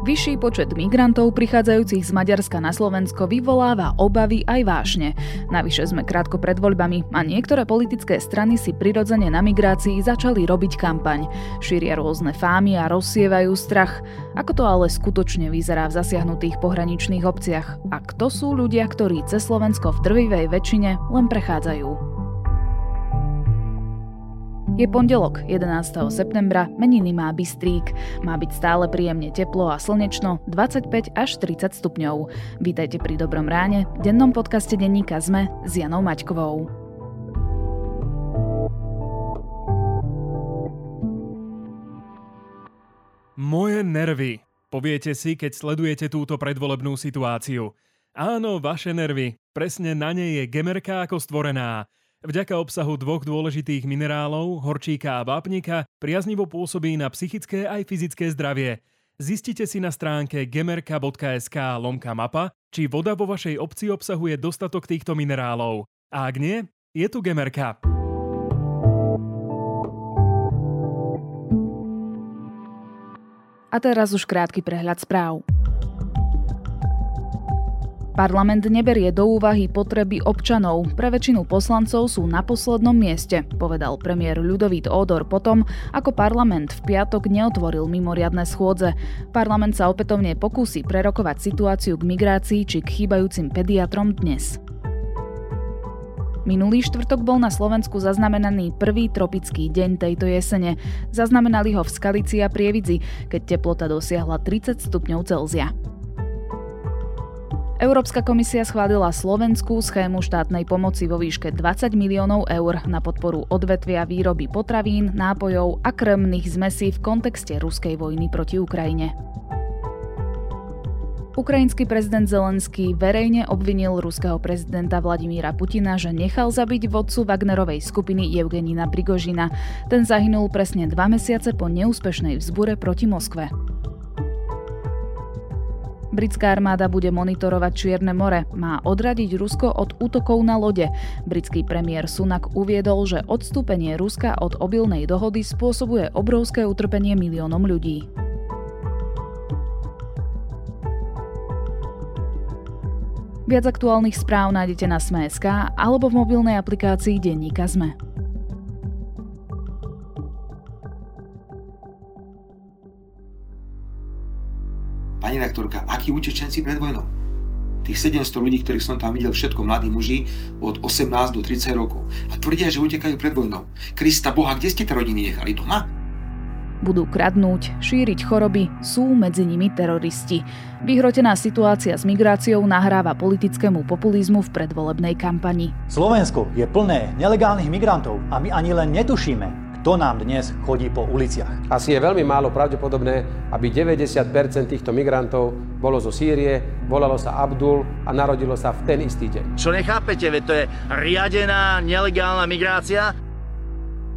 Vyšší počet migrantov prichádzajúcich z Maďarska na Slovensko vyvoláva obavy aj vášne. Navyše sme krátko pred voľbami a niektoré politické strany si prirodzene na migrácii začali robiť kampaň. Šíria rôzne fámy a rozsievajú strach. Ako to ale skutočne vyzerá v zasiahnutých pohraničných obciach? A kto sú ľudia, ktorí cez Slovensko v drvivej väčšine len prechádzajú? Je pondelok, 11. septembra, meniny má Bystrík. Má byť stále príjemne teplo a slnečno, 25 až 30 stupňov. Vítajte pri Dobrom ráne, v dennom podcaste denníka ZME s Janou Maťkovou. Moje nervy. Poviete si, keď sledujete túto predvolebnú situáciu. Áno, vaše nervy. Presne na nej je Gemerka ako stvorená. Vďaka obsahu dvoch dôležitých minerálov, horčíka a vápnika, priaznivo pôsobí na psychické aj fyzické zdravie. Zistite si na stránke gemerka.sk lomka mapa, či voda vo vašej obci obsahuje dostatok týchto minerálov. A ak nie, je tu Gemerka. A teraz už krátky prehľad správ. Parlament neberie do úvahy potreby občanov. Pre väčšinu poslancov sú na poslednom mieste, povedal premiér Ľudovít Ódor potom, ako parlament v piatok neotvoril mimoriadne schôdze. Parlament sa opätovne pokúsi prerokovať situáciu k migrácii či k chýbajúcim pediatrom dnes. Minulý štvrtok bol na Slovensku zaznamenaný prvý tropický deň tejto jesene. Zaznamenali ho v Skalici a Prievidzi, keď teplota dosiahla 30 stupňov Celzia. Európska komisia schválila slovenskú schému štátnej pomoci vo výške 20 miliónov eur na podporu odvetvia výroby potravín, nápojov a krmných zmesí v kontexte ruskej vojny proti Ukrajine. Ukrajinský prezident Zelenský verejne obvinil ruského prezidenta Vladimíra Putina, že nechal zabiť vodcu Wagnerovej skupiny Evgenina Prigožina. Ten zahynul presne dva mesiace po neúspešnej vzbure proti Moskve. Britská armáda bude monitorovať Čierne more. Má odradiť Rusko od útokov na lode. Britský premiér Sunak uviedol, že odstúpenie Ruska od obilnej dohody spôsobuje obrovské utrpenie miliónom ľudí. Viac aktuálnych správ nájdete na Sme.sk alebo v mobilnej aplikácii Denníka Sme. Pani rektorka, akí utečenci pred vojnou? Tých 700 ľudí, ktorých som tam videl, všetko mladí muži od 18 do 30 rokov. A tvrdia, že utekajú pred vojnou. Krista Boha, kde ste tie rodiny nechali? Doma? Budú kradnúť, šíriť choroby, sú medzi nimi teroristi. Vyhrotená situácia s migráciou nahráva politickému populizmu v predvolebnej kampani. Slovensko je plné nelegálnych migrantov a my ani len netušíme, kto nám dnes chodí po uliciach. Asi je veľmi málo pravdepodobné, aby 90% týchto migrantov bolo zo Sýrie, volalo sa Abdul a narodilo sa v ten istý deň. Čo nechápete, veď to je riadená nelegálna migrácia?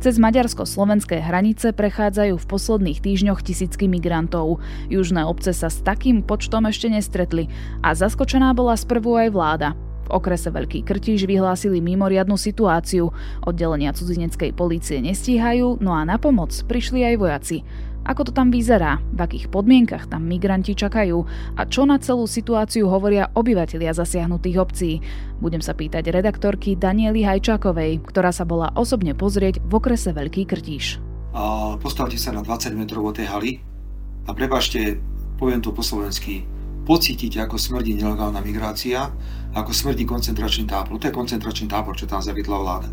Cez maďarsko-slovenské hranice prechádzajú v posledných týždňoch tisícky migrantov. Južné obce sa s takým počtom ešte nestretli a zaskočená bola sprvu aj vláda. V okrese Veľký Krtiš vyhlásili mimoriadnu situáciu. Oddelenia cudzineckej polície nestíhajú, no a na pomoc prišli aj vojaci. Ako to tam vyzerá, v akých podmienkach tam migranti čakajú a čo na celú situáciu hovoria obyvatelia zasiahnutých obcí. Budem sa pýtať redaktorky Daniely Hajčákovej, ktorá sa bola osobne pozrieť v okrese Veľký Krtíš. A postavte sa na 20 metrov od tej haly a prepašte, poviem to po slovensky, pocítiť, ako smrdí nelegálna migrácia, ako smrdí koncentračný tábor. To je koncentračný tábor, čo tam zaviedla vláda.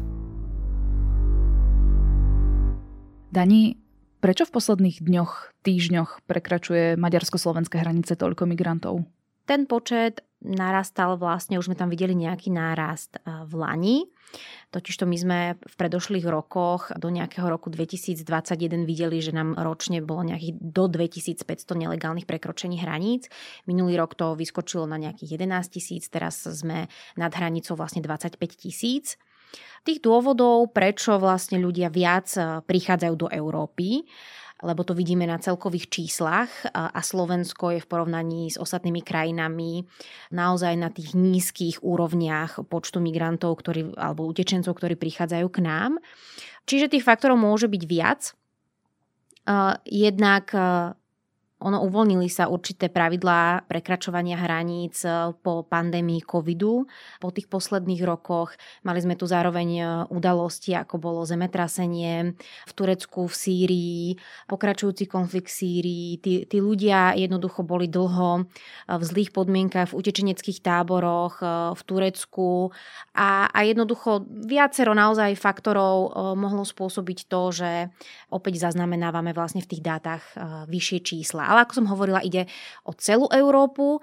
Dani, prečo v posledných dňoch, týždňoch prekračuje maďarsko-slovenské hranice toľko migrantov? Ten počet narastal vlastne, už sme tam videli nejaký nárast eh, v Lani. Totižto my sme v predošlých rokoch do nejakého roku 2021 videli, že nám ročne bolo nejakých do 2500 nelegálnych prekročení hraníc. Minulý rok to vyskočilo na nejakých 11 tisíc, teraz sme nad hranicou vlastne 25 tisíc. Tých dôvodov, prečo vlastne ľudia viac prichádzajú do Európy, lebo to vidíme na celkových číslach a Slovensko je v porovnaní s ostatnými krajinami naozaj na tých nízkych úrovniach počtu migrantov ktorí, alebo utečencov, ktorí prichádzajú k nám. Čiže tých faktorov môže byť viac. Jednak ono uvoľnili sa určité pravidlá prekračovania hraníc e, po pandémii covidu. Po tých posledných rokoch mali sme tu zároveň e, udalosti, ako bolo zemetrasenie v Turecku, v Sýrii, pokračujúci konflikt v Sýrii. Tí, tí ľudia jednoducho boli dlho e, v zlých podmienkach, v utečeneckých táboroch, v Turecku a, a jednoducho viacero naozaj faktorov mohlo spôsobiť to, že opäť zaznamenávame vlastne v tých dátach vyššie čísla ale ako som hovorila, ide o celú Európu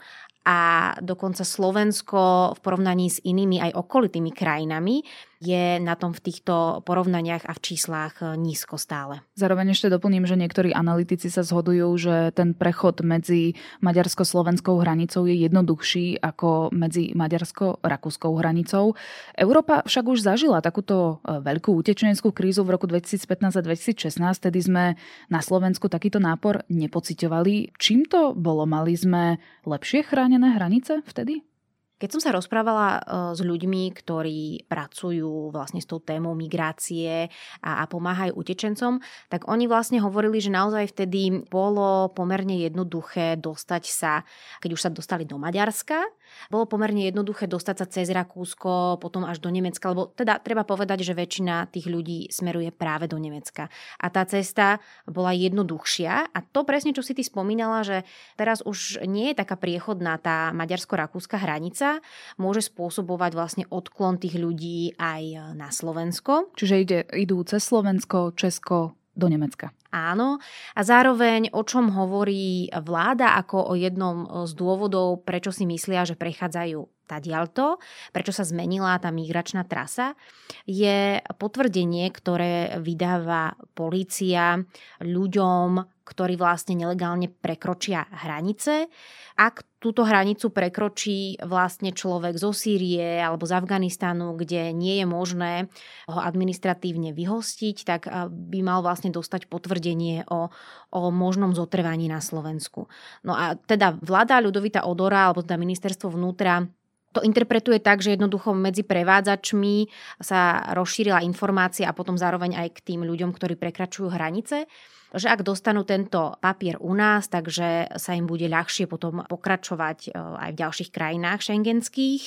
a dokonca Slovensko v porovnaní s inými aj okolitými krajinami je na tom v týchto porovnaniach a v číslach e, nízko stále. Zároveň ešte doplním, že niektorí analytici sa zhodujú, že ten prechod medzi maďarsko-slovenskou hranicou je jednoduchší ako medzi maďarsko-rakúskou hranicou. Európa však už zažila takúto e, veľkú utečeneckú krízu v roku 2015 a 2016, tedy sme na Slovensku takýto nápor nepociťovali. Čím to bolo? Mali sme lepšie chránené hranice vtedy? Keď som sa rozprávala e, s ľuďmi, ktorí pracujú vlastne s tou témou migrácie a, a pomáhajú utečencom, tak oni vlastne hovorili, že naozaj vtedy bolo pomerne jednoduché dostať sa, keď už sa dostali do Maďarska, bolo pomerne jednoduché dostať sa cez Rakúsko, potom až do Nemecka, lebo teda treba povedať, že väčšina tých ľudí smeruje práve do Nemecka. A tá cesta bola jednoduchšia a to presne, čo si ty spomínala, že teraz už nie je taká priechodná tá maďarsko-rakúska hranica, môže spôsobovať vlastne odklon tých ľudí aj na Slovensko. Čiže ide, idú cez Slovensko, Česko, do Nemecka. Áno. A zároveň, o čom hovorí vláda ako o jednom z dôvodov, prečo si myslia, že prechádzajú tadialto, prečo sa zmenila tá migračná trasa, je potvrdenie, ktoré vydáva polícia ľuďom, ktorí vlastne nelegálne prekročia hranice. Ak túto hranicu prekročí vlastne človek zo Sýrie alebo z Afganistanu, kde nie je možné ho administratívne vyhostiť, tak by mal vlastne dostať potvrdenie o, o možnom zotrvaní na Slovensku. No a teda vláda Ľudovita Odora alebo teda ministerstvo vnútra to interpretuje tak, že jednoducho medzi prevádzačmi sa rozšírila informácia a potom zároveň aj k tým ľuďom, ktorí prekračujú hranice že ak dostanú tento papier u nás, takže sa im bude ľahšie potom pokračovať e, aj v ďalších krajinách šengenských.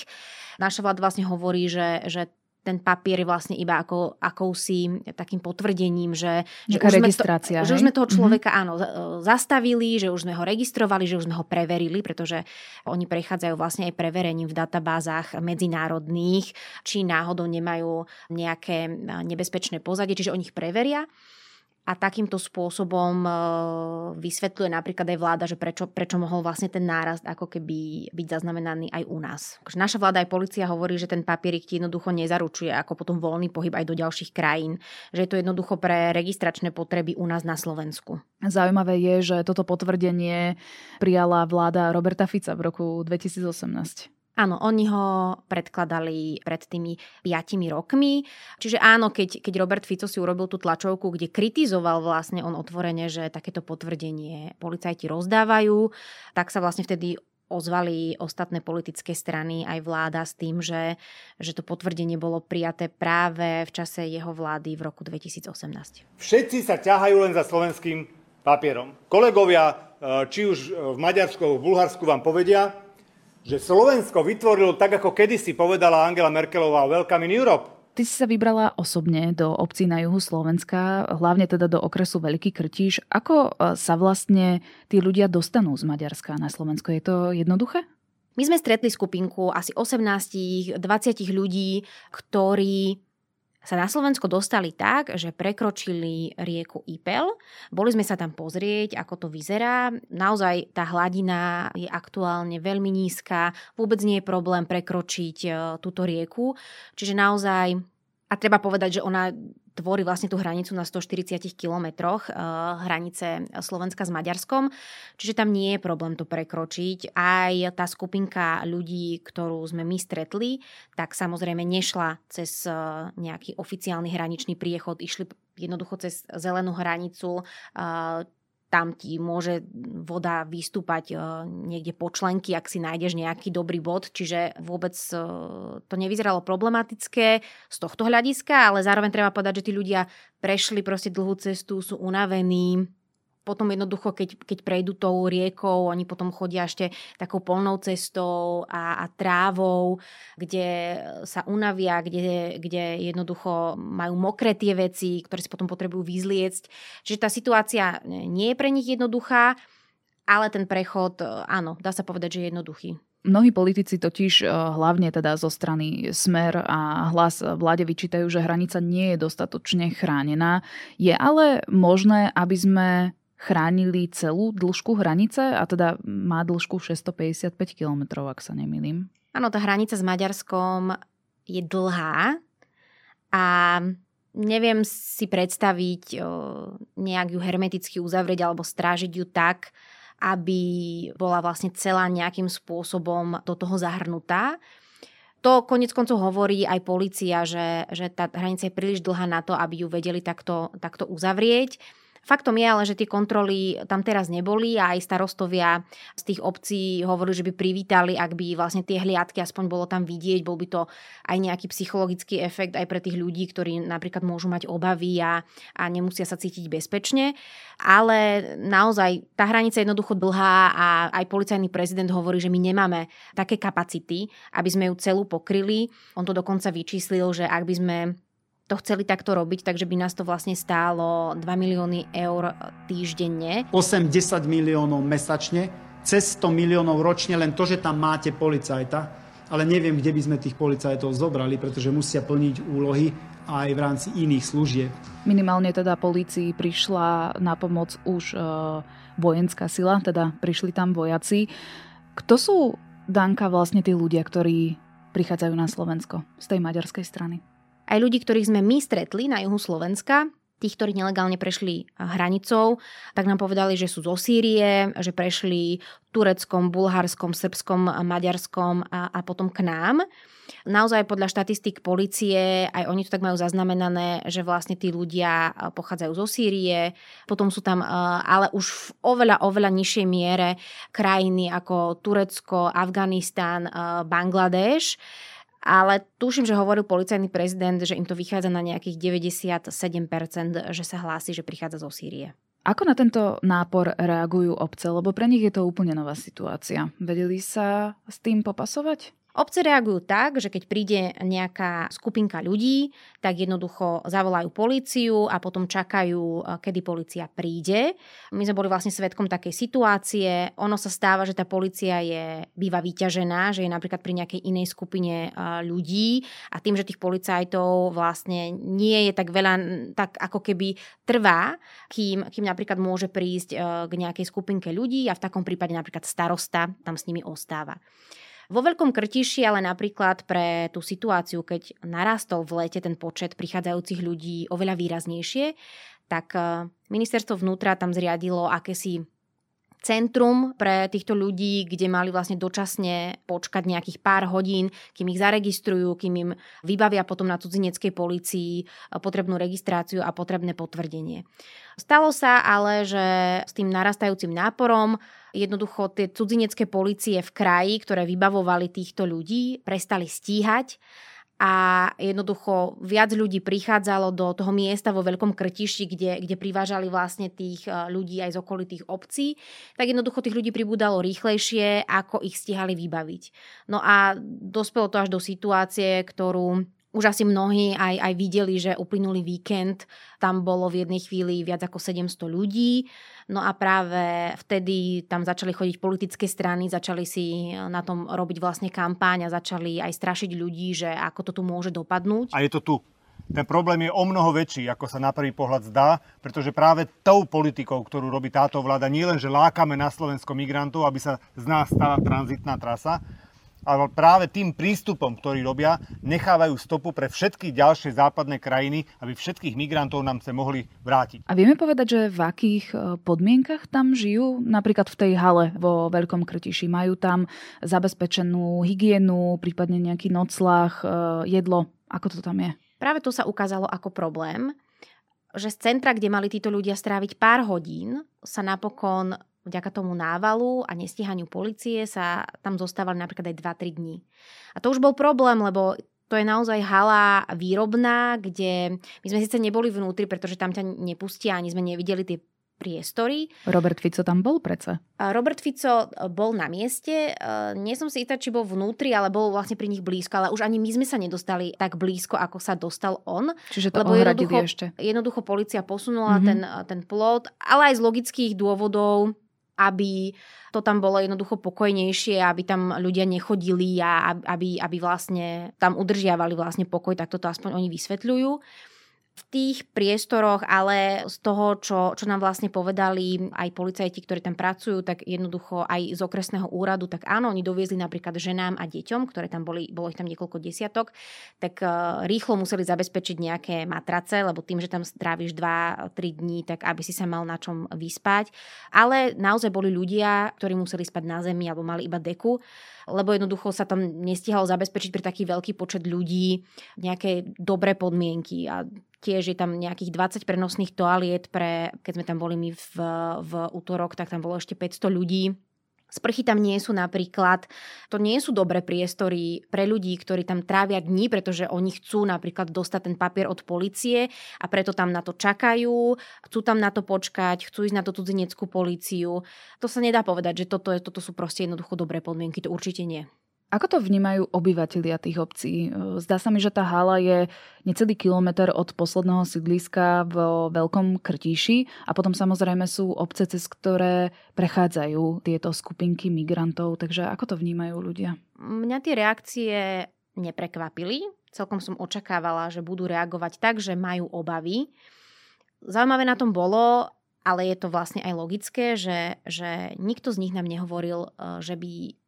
Naša vláda vlastne hovorí, že, že ten papier je vlastne iba ako, akousi takým potvrdením, že, že, už sme, to, že už sme toho mhm. človeka mm-hmm. áno, zastavili, že už sme ho registrovali, že už sme ho preverili, pretože oni prechádzajú vlastne aj preverením v databázach medzinárodných, či náhodou nemajú nejaké nebezpečné pozadie, čiže oni ich preveria a takýmto spôsobom e, vysvetľuje napríklad aj vláda, že prečo, prečo mohol vlastne ten nárast ako keby byť zaznamenaný aj u nás. Naša vláda aj policia hovorí, že ten papierik ti jednoducho nezaručuje ako potom voľný pohyb aj do ďalších krajín, že je to jednoducho pre registračné potreby u nás na Slovensku. Zaujímavé je, že toto potvrdenie prijala vláda Roberta Fica v roku 2018. Áno, oni ho predkladali pred tými piatimi rokmi. Čiže áno, keď, keď Robert Fico si urobil tú tlačovku, kde kritizoval vlastne on otvorene, že takéto potvrdenie policajti rozdávajú, tak sa vlastne vtedy ozvali ostatné politické strany aj vláda s tým, že, že to potvrdenie bolo prijaté práve v čase jeho vlády v roku 2018. Všetci sa ťahajú len za slovenským papierom. Kolegovia, e, či už v Maďarsku, v Bulharsku vám povedia, že Slovensko vytvorilo tak, ako kedysi povedala Angela Merkelová Welcome in Europe. Ty si sa vybrala osobne do obcí na juhu Slovenska, hlavne teda do okresu Veľký Krtíž. Ako e, sa vlastne tí ľudia dostanú z Maďarska na Slovensko? Je to jednoduché? My sme stretli skupinku asi 18-20 ľudí, ktorí sa na Slovensko dostali tak, že prekročili rieku Ipel. Boli sme sa tam pozrieť, ako to vyzerá. Naozaj tá hladina je aktuálne veľmi nízka, vôbec nie je problém prekročiť e, túto rieku. Čiže naozaj a treba povedať, že ona tvorí vlastne tú hranicu na 140 kilometroch, eh, hranice Slovenska s Maďarskom, čiže tam nie je problém to prekročiť. Aj tá skupinka ľudí, ktorú sme my stretli, tak samozrejme nešla cez eh, nejaký oficiálny hraničný priechod, išli jednoducho cez zelenú hranicu, eh, tam ti môže voda vystúpať e, niekde po členky, ak si nájdeš nejaký dobrý bod, čiže vôbec e, to nevyzeralo problematické z tohto hľadiska, ale zároveň treba povedať, že tí ľudia prešli proste dlhú cestu, sú unavení, potom jednoducho, keď, keď prejdú tou riekou, oni potom chodia ešte takou polnou cestou a, a trávou, kde sa unavia, kde, kde jednoducho majú mokré tie veci, ktoré si potom potrebujú vyzliecť. Čiže tá situácia nie je pre nich jednoduchá, ale ten prechod, áno, dá sa povedať, že je jednoduchý. Mnohí politici totiž, eh, hlavne teda zo strany Smer a hlas vláde vyčítajú, že hranica nie je dostatočne chránená. Je ale možné, aby sme chránili celú dĺžku hranice a teda má dĺžku 655 km, ak sa nemýlim. Áno, tá hranica s Maďarskom je dlhá a neviem si predstaviť nejak ju hermeticky uzavrieť alebo strážiť ju tak, aby bola vlastne celá nejakým spôsobom do toho zahrnutá. To konec koncov hovorí aj policia, že, že tá hranica je príliš dlhá na to, aby ju vedeli takto, takto uzavrieť. Faktom je ale, že tie kontroly tam teraz neboli a aj starostovia z tých obcí hovorili, že by privítali, ak by vlastne tie hliadky aspoň bolo tam vidieť, bol by to aj nejaký psychologický efekt aj pre tých ľudí, ktorí napríklad môžu mať obavy a, a nemusia sa cítiť bezpečne. Ale naozaj tá hranica je jednoducho dlhá a aj policajný prezident hovorí, že my nemáme také kapacity, aby sme ju celú pokryli. On to dokonca vyčíslil, že ak by sme to chceli takto robiť, takže by nás to vlastne stálo 2 milióny eur týždenne. 8-10 miliónov mesačne, cez 100 miliónov ročne, len to, že tam máte policajta, ale neviem, kde by sme tých policajtov zobrali, pretože musia plniť úlohy aj v rámci iných služieb. Minimálne teda polícii prišla na pomoc už e, vojenská sila, teda prišli tam vojaci. Kto sú, Danka, vlastne tí ľudia, ktorí prichádzajú na Slovensko z tej maďarskej strany? Aj ľudí, ktorých sme my stretli na juhu Slovenska, tých, ktorí nelegálne prešli hranicou, tak nám povedali, že sú zo Sýrie, že prešli Tureckom, Bulharskom, Srbskom, Maďarskom a, a potom k nám. Naozaj podľa štatistik policie, aj oni to tak majú zaznamenané, že vlastne tí ľudia pochádzajú zo Sýrie, potom sú tam ale už v oveľa, oveľa nižšej miere krajiny ako Turecko, Afganistán, Bangladeš ale tuším, že hovoril policajný prezident, že im to vychádza na nejakých 97%, že sa hlási, že prichádza zo Sýrie. Ako na tento nápor reagujú obce? Lebo pre nich je to úplne nová situácia. Vedeli sa s tým popasovať? Obce reagujú tak, že keď príde nejaká skupinka ľudí, tak jednoducho zavolajú políciu a potom čakajú, eh, kedy policia príde. My sme boli vlastne svetkom takej situácie. Ono sa stáva, že tá policia je, býva vyťažená, že je napríklad pri nejakej inej skupine eh, ľudí a tým, že tých policajtov vlastne nie je tak veľa, tak ako keby trvá, kým, kým napríklad môže prísť eh, k nejakej skupinke ľudí a v takom prípade napríklad starosta tam s nimi ostáva. Vo Veľkom Krtiši ale napríklad pre tú situáciu, keď narastol v lete ten počet prichádzajúcich ľudí oveľa výraznejšie, tak eh, ministerstvo vnútra tam zriadilo akési centrum pre týchto ľudí, kde mali vlastne dočasne počkať nejakých pár hodín, kým ich zaregistrujú, kým im vybavia potom na cudzineckej policii eh, potrebnú registráciu a potrebné potvrdenie. Stalo sa ale, že s tým narastajúcim náporom Jednoducho tie cudzinecké policie v kraji, ktoré vybavovali týchto ľudí, prestali stíhať a jednoducho viac ľudí prichádzalo do toho miesta vo Veľkom Krtiši, kde, kde privážali vlastne tých e, ľudí aj z okolitých obcí, tak jednoducho tých ľudí pribúdalo rýchlejšie, ako ich stihali vybaviť. No a dospelo to až do situácie, ktorú už asi mnohí aj, aj videli, že uplynulý víkend tam bolo v jednej chvíli viac ako 700 ľudí. No a práve vtedy tam začali chodiť politické strany, začali si na tom robiť vlastne kampáň a začali aj strašiť ľudí, že ako to tu môže dopadnúť. A je to tu. Ten problém je o mnoho väčší, ako sa na prvý pohľad zdá, pretože práve tou politikou, ktorú robí táto vláda, nie len, že lákame na Slovensko migrantov, aby sa z nás stala tranzitná trasa, ale práve tým prístupom, ktorý robia, nechávajú stopu pre všetky ďalšie západné krajiny, aby všetkých migrantov nám sa mohli vrátiť. A vieme povedať, že v akých e, podmienkach tam žijú? Napríklad v tej hale vo Veľkom Krtiši. Majú tam zabezpečenú hygienu, prípadne nejaký noclách, e, jedlo. Ako to tam je? Práve to sa ukázalo ako problém, že z centra, kde mali títo ľudia stráviť pár hodín, sa napokon vďaka tomu návalu a nestíhaniu policie sa tam zostávali napríklad aj 2-3 dní. A to už bol problém, lebo to je naozaj hala výrobná, kde my sme síce neboli vnútri, pretože tam ťa nepustia, ani sme nevideli tie priestory. Robert Fico tam bol predsa. Robert Fico bol na mieste, nie som si istá, či bol vnútri, ale bol vlastne pri nich blízko, ale už ani my sme sa nedostali tak blízko, ako sa dostal on. Čiže to lebo jednoducho, ešte. jednoducho policia posunula mm-hmm. ten, ten plot, ale aj z logických dôvodov aby to tam bolo jednoducho pokojnejšie, aby tam ľudia nechodili a aby, aby vlastne tam udržiavali vlastne pokoj, tak toto aspoň oni vysvetľujú v tých priestoroch, ale z toho, čo, čo nám vlastne povedali aj policajti, ktorí tam pracujú, tak jednoducho aj z okresného úradu, tak áno, oni doviezli napríklad ženám a deťom, ktoré tam boli, bolo ich tam niekoľko desiatok, tak uh, rýchlo museli zabezpečiť nejaké matrace, lebo tým, že tam stráviš 2-3 dní, tak aby si sa mal na čom vyspať. Ale naozaj boli ľudia, ktorí museli spať na zemi alebo mali iba deku lebo jednoducho sa tam nestihalo zabezpečiť pre taký veľký počet ľudí nejaké dobré podmienky a Tiež je tam nejakých 20 prenosných toaliet pre, keď sme tam boli my v, v útorok, tak tam bolo ešte 500 ľudí. Sprchy tam nie sú napríklad, to nie sú dobré priestory pre ľudí, ktorí tam trávia dní, pretože oni chcú napríklad dostať ten papier od policie a preto tam na to čakajú, chcú tam na to počkať, chcú ísť na to cudzineckú políciu. To sa nedá povedať, že toto, je, toto sú proste jednoducho dobré podmienky, to určite nie. Ako to vnímajú obyvatelia tých obcí? Zdá sa mi, že tá hala je necelý kilometr od posledného sídliska v Veľkom Krtíši a potom samozrejme sú obce, cez ktoré prechádzajú tieto skupinky migrantov. Takže ako to vnímajú ľudia? Mňa tie reakcie neprekvapili. Celkom som očakávala, že budú reagovať tak, že majú obavy. Zaujímavé na tom bolo, ale je to vlastne aj logické, že, že nikto z nich nám nehovoril, eh, že by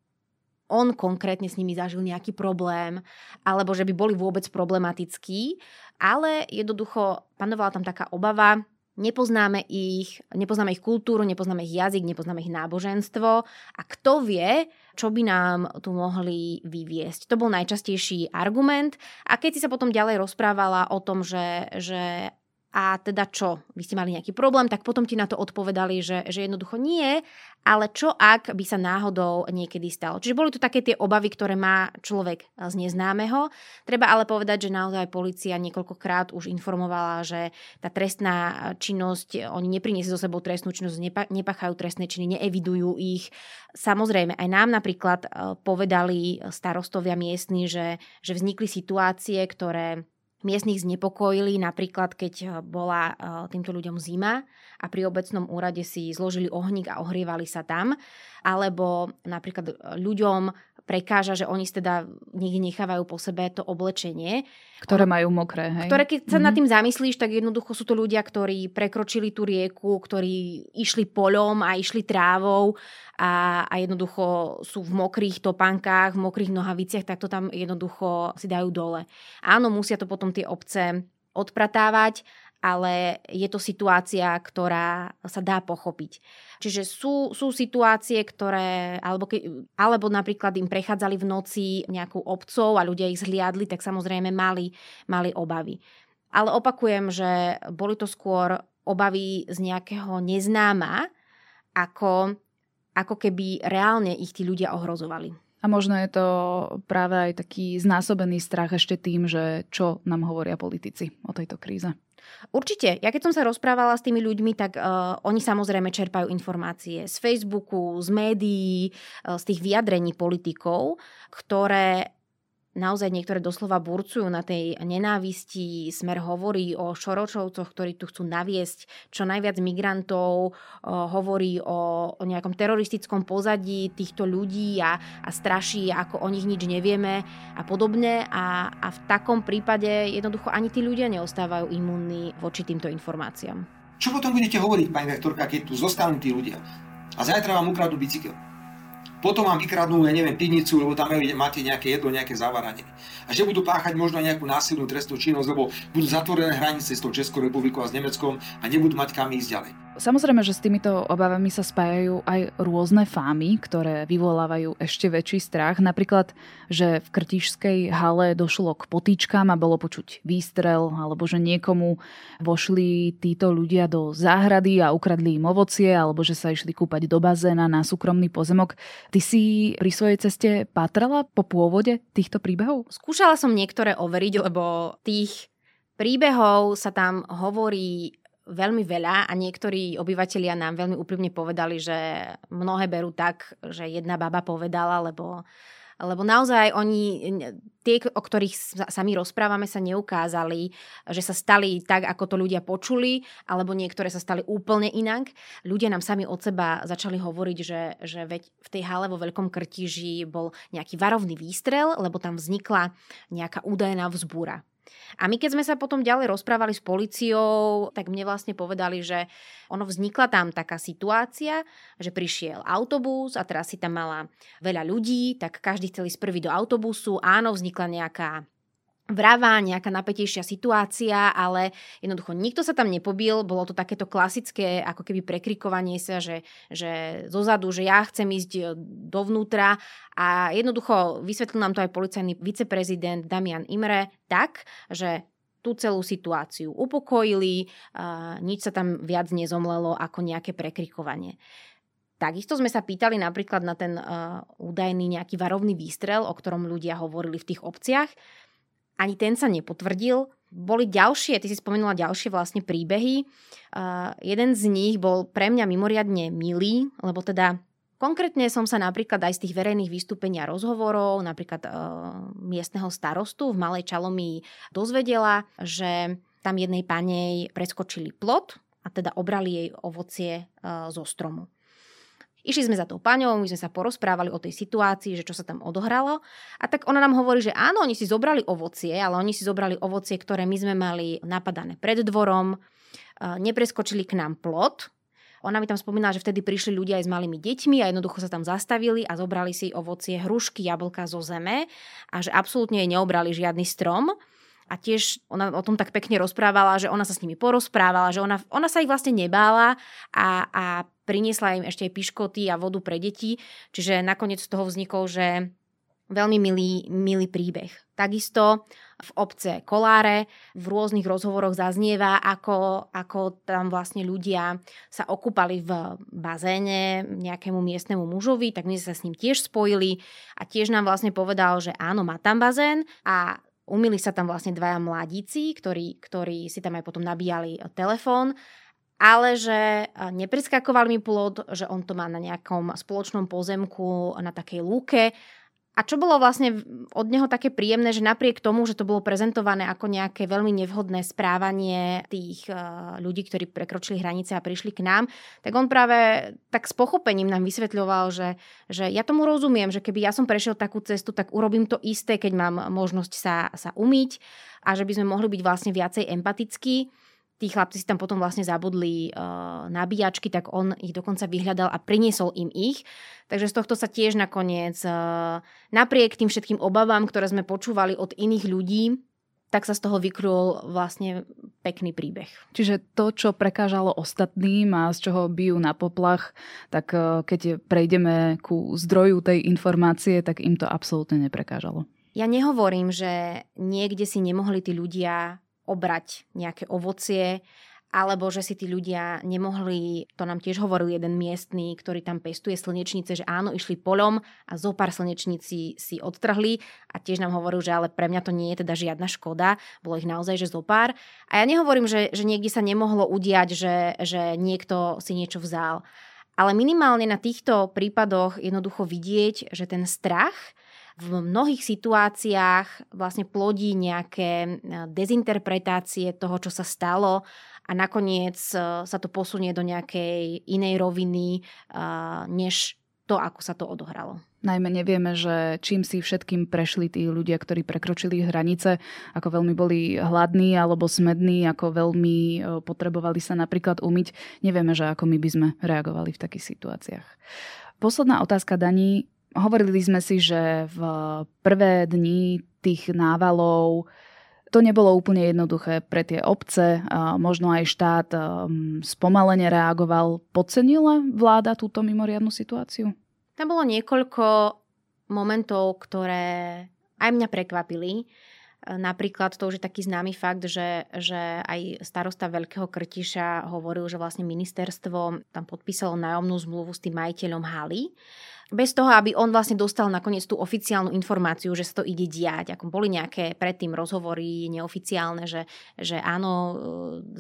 on konkrétne s nimi zažil nejaký problém, alebo že by boli vôbec problematickí, ale jednoducho panovala tam taká obava, nepoznáme ich, nepoznáme ich kultúru, nepoznáme ich jazyk, nepoznáme ich náboženstvo a kto vie, čo by nám tu mohli vyviesť. To bol najčastejší argument a keď si sa potom ďalej rozprávala o tom, že, že a teda čo? Vy ste mali nejaký problém, tak potom ti na to odpovedali, že, že jednoducho nie, ale čo ak by sa náhodou niekedy stalo. Čiže boli to také tie obavy, ktoré má človek z neznámeho. Treba ale povedať, že naozaj policia niekoľkokrát už informovala, že tá trestná činnosť, oni nepriniesie so sebou trestnú činnosť, nepa, nepachajú trestné činy, neevidujú ich. Samozrejme, aj nám napríklad e, povedali starostovia miestni, že, že vznikli situácie, ktoré miestnych znepokojili, napríklad keď eh, bola eh, týmto ľuďom zima a pri obecnom úrade si zložili ohník a ohrievali sa tam, alebo napríklad eh, ľuďom prekáža, že oni teda niekde nechávajú po sebe to oblečenie. Ktoré majú mokré, hej? Ktoré, keď sa mm-hmm. nad tým zamyslíš, tak jednoducho sú to ľudia, ktorí prekročili tú rieku, ktorí išli poľom a išli trávou a, a jednoducho sú v mokrých topankách, v mokrých nohaviciach, tak to tam jednoducho si dajú dole. Áno, musia to potom tie obce odpratávať, ale je to situácia, ktorá sa dá pochopiť. Čiže sú, sú situácie, ktoré, alebo, ke, alebo napríklad im prechádzali v noci nejakou obcov a ľudia ich zhliadli, tak samozrejme mali, mali obavy. Ale opakujem, že boli to skôr obavy z nejakého neznáma, ako, ako keby reálne ich tí ľudia ohrozovali. A možno je to práve aj taký znásobený strach ešte tým, že čo nám hovoria politici o tejto kríze. Určite. Ja keď som sa rozprávala s tými ľuďmi, tak uh, oni samozrejme čerpajú informácie z Facebooku, z médií, uh, z tých vyjadrení politikov, ktoré naozaj niektoré doslova burcujú na tej nenávisti. Smer hovorí o šoročovcoch, ktorí tu chcú naviesť čo najviac migrantov, hovorí o, o nejakom teroristickom pozadí týchto ľudí a, a straší, ako o nich nič nevieme a podobne. A, a v takom prípade jednoducho ani tí ľudia neostávajú imunní voči týmto informáciám. Čo potom budete hovoriť, pani rektorka, keď tu zostanú tí ľudia a zajtra vám ukradú bicykel? Potom vám vykradnú, ja neviem, pivnicu, lebo tam máte nejaké jedlo, nejaké zavaranie. A že budú páchať možno nejakú násilnú trestnú činnosť, lebo budú zatvorené hranice s tou Českou republikou a s Nemeckom a nebudú mať kam ísť ďalej. Samozrejme, že s týmito obavami sa spájajú aj rôzne fámy, ktoré vyvolávajú ešte väčší strach. Napríklad, že v krtišskej hale došlo k potýčkám a bolo počuť výstrel, alebo že niekomu vošli títo ľudia do záhrady a ukradli im ovocie, alebo že sa išli kúpať do bazéna na súkromný pozemok. Ty si pri svojej ceste patrala po pôvode týchto príbehov? Skúšala som niektoré overiť, lebo tých príbehov sa tam hovorí veľmi veľa a niektorí obyvateľia nám veľmi úprimne povedali, že mnohé berú tak, že jedna baba povedala, lebo lebo naozaj oni, tie, o ktorých sa my rozprávame, sa neukázali, že sa stali tak, ako to ľudia počuli, alebo niektoré sa stali úplne inak. Ľudia nám sami od seba začali hovoriť, že, že veď v tej hale vo Veľkom Krtiži bol nejaký varovný výstrel, lebo tam vznikla nejaká údajná vzbúra. A my keď sme sa potom ďalej rozprávali s policiou, tak mne vlastne povedali, že ono vznikla tam taká situácia, že prišiel autobus a teraz si tam mala veľa ľudí, tak každý chcel ísť prvý do autobusu. Áno, vznikla nejaká vrava, nejaká napätejšia situácia, ale jednoducho nikto sa tam nepobil, bolo to takéto klasické ako keby prekrikovanie sa, že, že zozadu, že ja chcem ísť e, dovnútra. A jednoducho vysvetlil nám to aj policajný viceprezident Damian Imre tak, že tú celú situáciu upokojili, a nič sa tam viac nezomlelo ako nejaké prekrikovanie. Takisto sme sa pýtali napríklad na ten uh, údajný nejaký varovný výstrel, o ktorom ľudia hovorili v tých obciach ani ten sa nepotvrdil. Boli ďalšie, ty si spomenula ďalšie vlastne príbehy. Uh, jeden z nich bol pre mňa mimoriadne milý, lebo teda Konkrétne som sa napríklad aj z tých verejných vystúpení a rozhovorov, napríklad e, miestneho starostu v Malej Čalomii dozvedela, že tam jednej panej preskočili plot a teda obrali jej ovocie e, zo stromu. Išli sme za tou paňou, my sme sa porozprávali o tej situácii, že čo sa tam odohralo. A tak ona nám hovorí, že áno, oni si zobrali ovocie, ale oni si zobrali ovocie, ktoré my sme mali napadané pred dvorom, nepreskočili k nám plot, ona mi tam spomínala, že vtedy prišli ľudia aj s malými deťmi a jednoducho sa tam zastavili a zobrali si ovocie, hrušky, jablka zo zeme a že absolútne jej neobrali žiadny strom. A tiež ona o tom tak pekne rozprávala, že ona sa s nimi porozprávala, že ona, ona sa ich vlastne nebála a, a priniesla im ešte aj piškoty a vodu pre deti. Čiže nakoniec z toho vznikol, že veľmi milý, milý príbeh. Takisto v obce Koláre v rôznych rozhovoroch zaznieva, ako, ako tam vlastne ľudia sa okúpali v bazéne nejakému miestnemu mužovi, tak my sa s ním tiež spojili a tiež nám vlastne povedal, že áno, má tam bazén a umili sa tam vlastne dvaja mladíci, ktorí, ktorí si tam aj potom nabíjali telefón ale že nepreskakoval mi plod, že on to má na nejakom spoločnom pozemku na takej lúke. A čo bolo vlastne od neho také príjemné, že napriek tomu, že to bolo prezentované ako nejaké veľmi nevhodné správanie tých ľudí, ktorí prekročili hranice a prišli k nám, tak on práve tak s pochopením nám vysvetľoval, že, že ja tomu rozumiem, že keby ja som prešiel takú cestu, tak urobím to isté, keď mám možnosť sa, sa umyť a že by sme mohli byť vlastne viacej empatickí tí chlapci si tam potom vlastne zabudli uh, nabíjačky, tak on ich dokonca vyhľadal a priniesol im ich. Takže z tohto sa tiež nakoniec, uh, napriek tým všetkým obavám, ktoré sme počúvali od iných ľudí, tak sa z toho vykrul vlastne pekný príbeh. Čiže to, čo prekážalo ostatným a z čoho bijú na poplach, tak uh, keď prejdeme ku zdroju tej informácie, tak im to absolútne neprekážalo. Ja nehovorím, že niekde si nemohli tí ľudia obrať nejaké ovocie, alebo že si tí ľudia nemohli, to nám tiež hovoril jeden miestný, ktorý tam pestuje slnečnice, že áno, išli polom a zo pár slnečníci si odtrhli a tiež nám hovoril, že ale pre mňa to nie je teda žiadna škoda, bolo ich naozaj, že zo pár. A ja nehovorím, že, že niekde sa nemohlo udiať, že, že niekto si niečo vzal. Ale minimálne na týchto prípadoch jednoducho vidieť, že ten strach v mnohých situáciách vlastne plodí nejaké e, dezinterpretácie toho, čo sa stalo a nakoniec e, sa to posunie do nejakej inej roviny, e, než to, ako sa to odohralo. Najmä nevieme, že čím si všetkým prešli tí ľudia, ktorí prekročili hranice, ako veľmi boli hladní alebo smední, ako veľmi potrebovali sa napríklad umyť. Nevieme, že ako my by sme reagovali v takých situáciách. Posledná otázka, Daní. Hovorili sme si, že v prvé dni tých návalov to nebolo úplne jednoduché pre tie obce, možno aj štát spomalene reagoval. Podcenila vláda túto mimoriadnu situáciu? Tam bolo niekoľko momentov, ktoré aj mňa prekvapili. Napríklad to už je taký známy fakt, že, že aj starosta Veľkého Krtiša hovoril, že vlastne ministerstvo tam podpísalo nájomnú zmluvu s tým majiteľom haly bez toho, aby on vlastne dostal nakoniec tú oficiálnu informáciu, že sa to ide diať. Ako boli nejaké predtým rozhovory neoficiálne, že, že áno, e,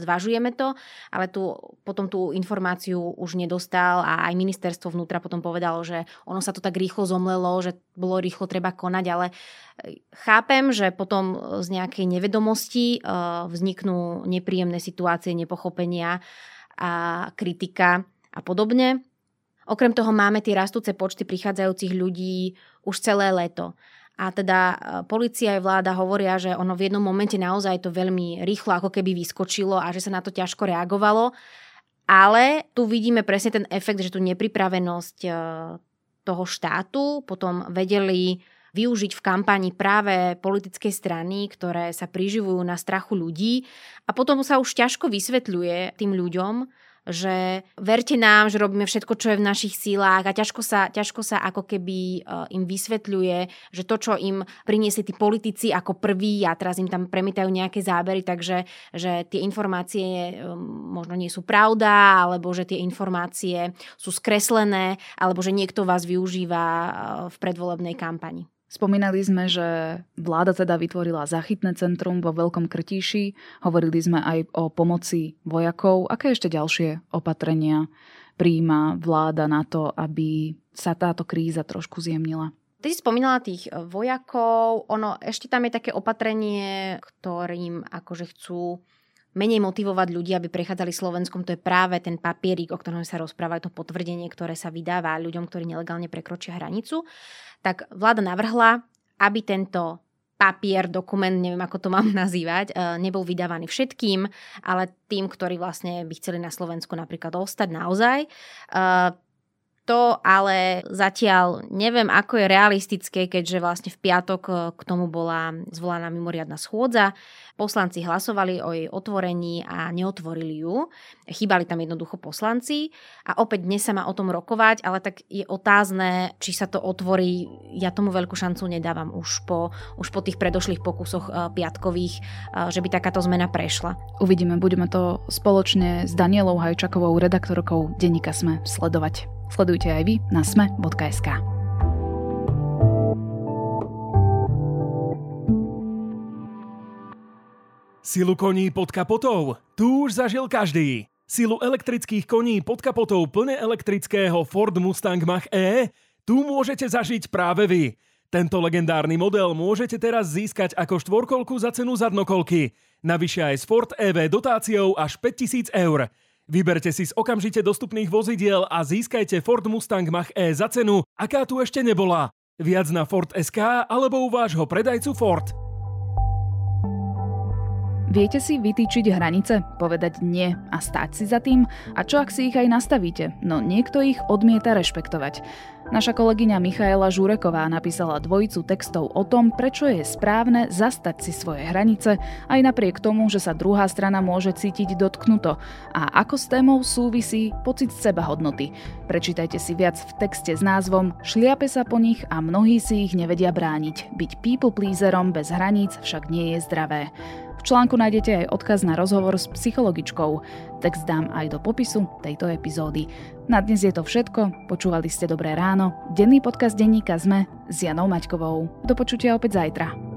zvažujeme to, ale tu, potom tú informáciu už nedostal a aj ministerstvo vnútra potom povedalo, že ono sa to tak rýchlo zomlelo, že bolo rýchlo treba konať, ale e, chápem, že potom z nejakej nevedomosti e, vzniknú nepríjemné situácie, nepochopenia a kritika a podobne. Okrem toho máme tie rastúce počty prichádzajúcich ľudí už celé leto. A teda e, policia aj vláda hovoria, že ono v jednom momente naozaj to veľmi rýchlo ako keby vyskočilo a že sa na to ťažko reagovalo. Ale tu vidíme presne ten efekt, že tu nepripravenosť e, toho štátu potom vedeli využiť v kampani práve politické strany, ktoré sa priživujú na strachu ľudí a potom sa už ťažko vysvetľuje tým ľuďom, že verte nám, že robíme všetko, čo je v našich sílách a ťažko sa, ťažko sa ako keby uh, im vysvetľuje, že to, čo im priniesli tí politici ako prvý a teraz im tam premitajú nejaké zábery, takže že tie informácie um, možno nie sú pravda, alebo že tie informácie sú skreslené, alebo že niekto vás využíva uh, v predvolebnej kampani. Spomínali sme, že vláda teda vytvorila zachytné centrum vo Veľkom Krtíši. Hovorili sme aj o pomoci vojakov. Aké ešte ďalšie opatrenia príjma vláda na to, aby sa táto kríza trošku zjemnila? Ty si spomínala tých vojakov, ono ešte tam je také opatrenie, ktorým akože chcú menej motivovať ľudí, aby prechádzali Slovenskom, to je práve ten papierik, o ktorom sa rozpráva, to potvrdenie, ktoré sa vydáva ľuďom, ktorí nelegálne prekročia hranicu. Tak vláda navrhla, aby tento papier, dokument, neviem ako to mám nazývať, e, nebol vydávaný všetkým, ale tým, ktorí vlastne by chceli na Slovensku napríklad ostať naozaj. To ale zatiaľ neviem, ako je realistické, keďže vlastne v piatok e, k tomu bola zvolaná mimoriadna schôdza. Poslanci hlasovali o jej otvorení a neotvorili ju. Chýbali tam jednoducho poslanci a opäť dnes sa má o tom rokovať, ale tak je otázne, či sa to otvorí. Ja tomu veľkú šancu nedávam už po, už po tých predošlých pokusoch e, piatkových, e, že by takáto zmena prešla. Uvidíme, budeme to spoločne s Danielou Hajčakovou, redaktorkou denníka Sme sledovať. Sledujte aj vy na sme.sk. Silu koní pod kapotou? Tu už zažil každý. Silu elektrických koní pod kapotou plne elektrického Ford Mustang Mach-E? Tu môžete zažiť práve vy. Tento legendárny model môžete teraz získať ako štvorkolku za cenu zadnokolky. Navyše aj s Ford EV dotáciou až 5000 eur. Vyberte si z okamžite dostupných vozidiel a získajte Ford Mustang Mach-E za cenu, aká tu ešte nebola. Viac na Ford SK alebo u vášho predajcu Ford. Viete si vytýčiť hranice, povedať nie a stáť si za tým? A čo ak si ich aj nastavíte? No niekto ich odmieta rešpektovať. Naša kolegyňa Michaela Žureková napísala dvojicu textov o tom, prečo je správne zastať si svoje hranice, aj napriek tomu, že sa druhá strana môže cítiť dotknuto a ako s témou súvisí pocit sebahodnoty. Prečítajte si viac v texte s názvom Šliape sa po nich a mnohí si ich nevedia brániť. Byť people pleaserom bez hraníc však nie je zdravé. V článku nájdete aj odkaz na rozhovor s psychologičkou. Text dám aj do popisu tejto epizódy. Na dnes je to všetko. Počúvali ste Dobré ráno. Denný podcast denníka ZME s Janou Maťkovou. Do počutia opäť zajtra.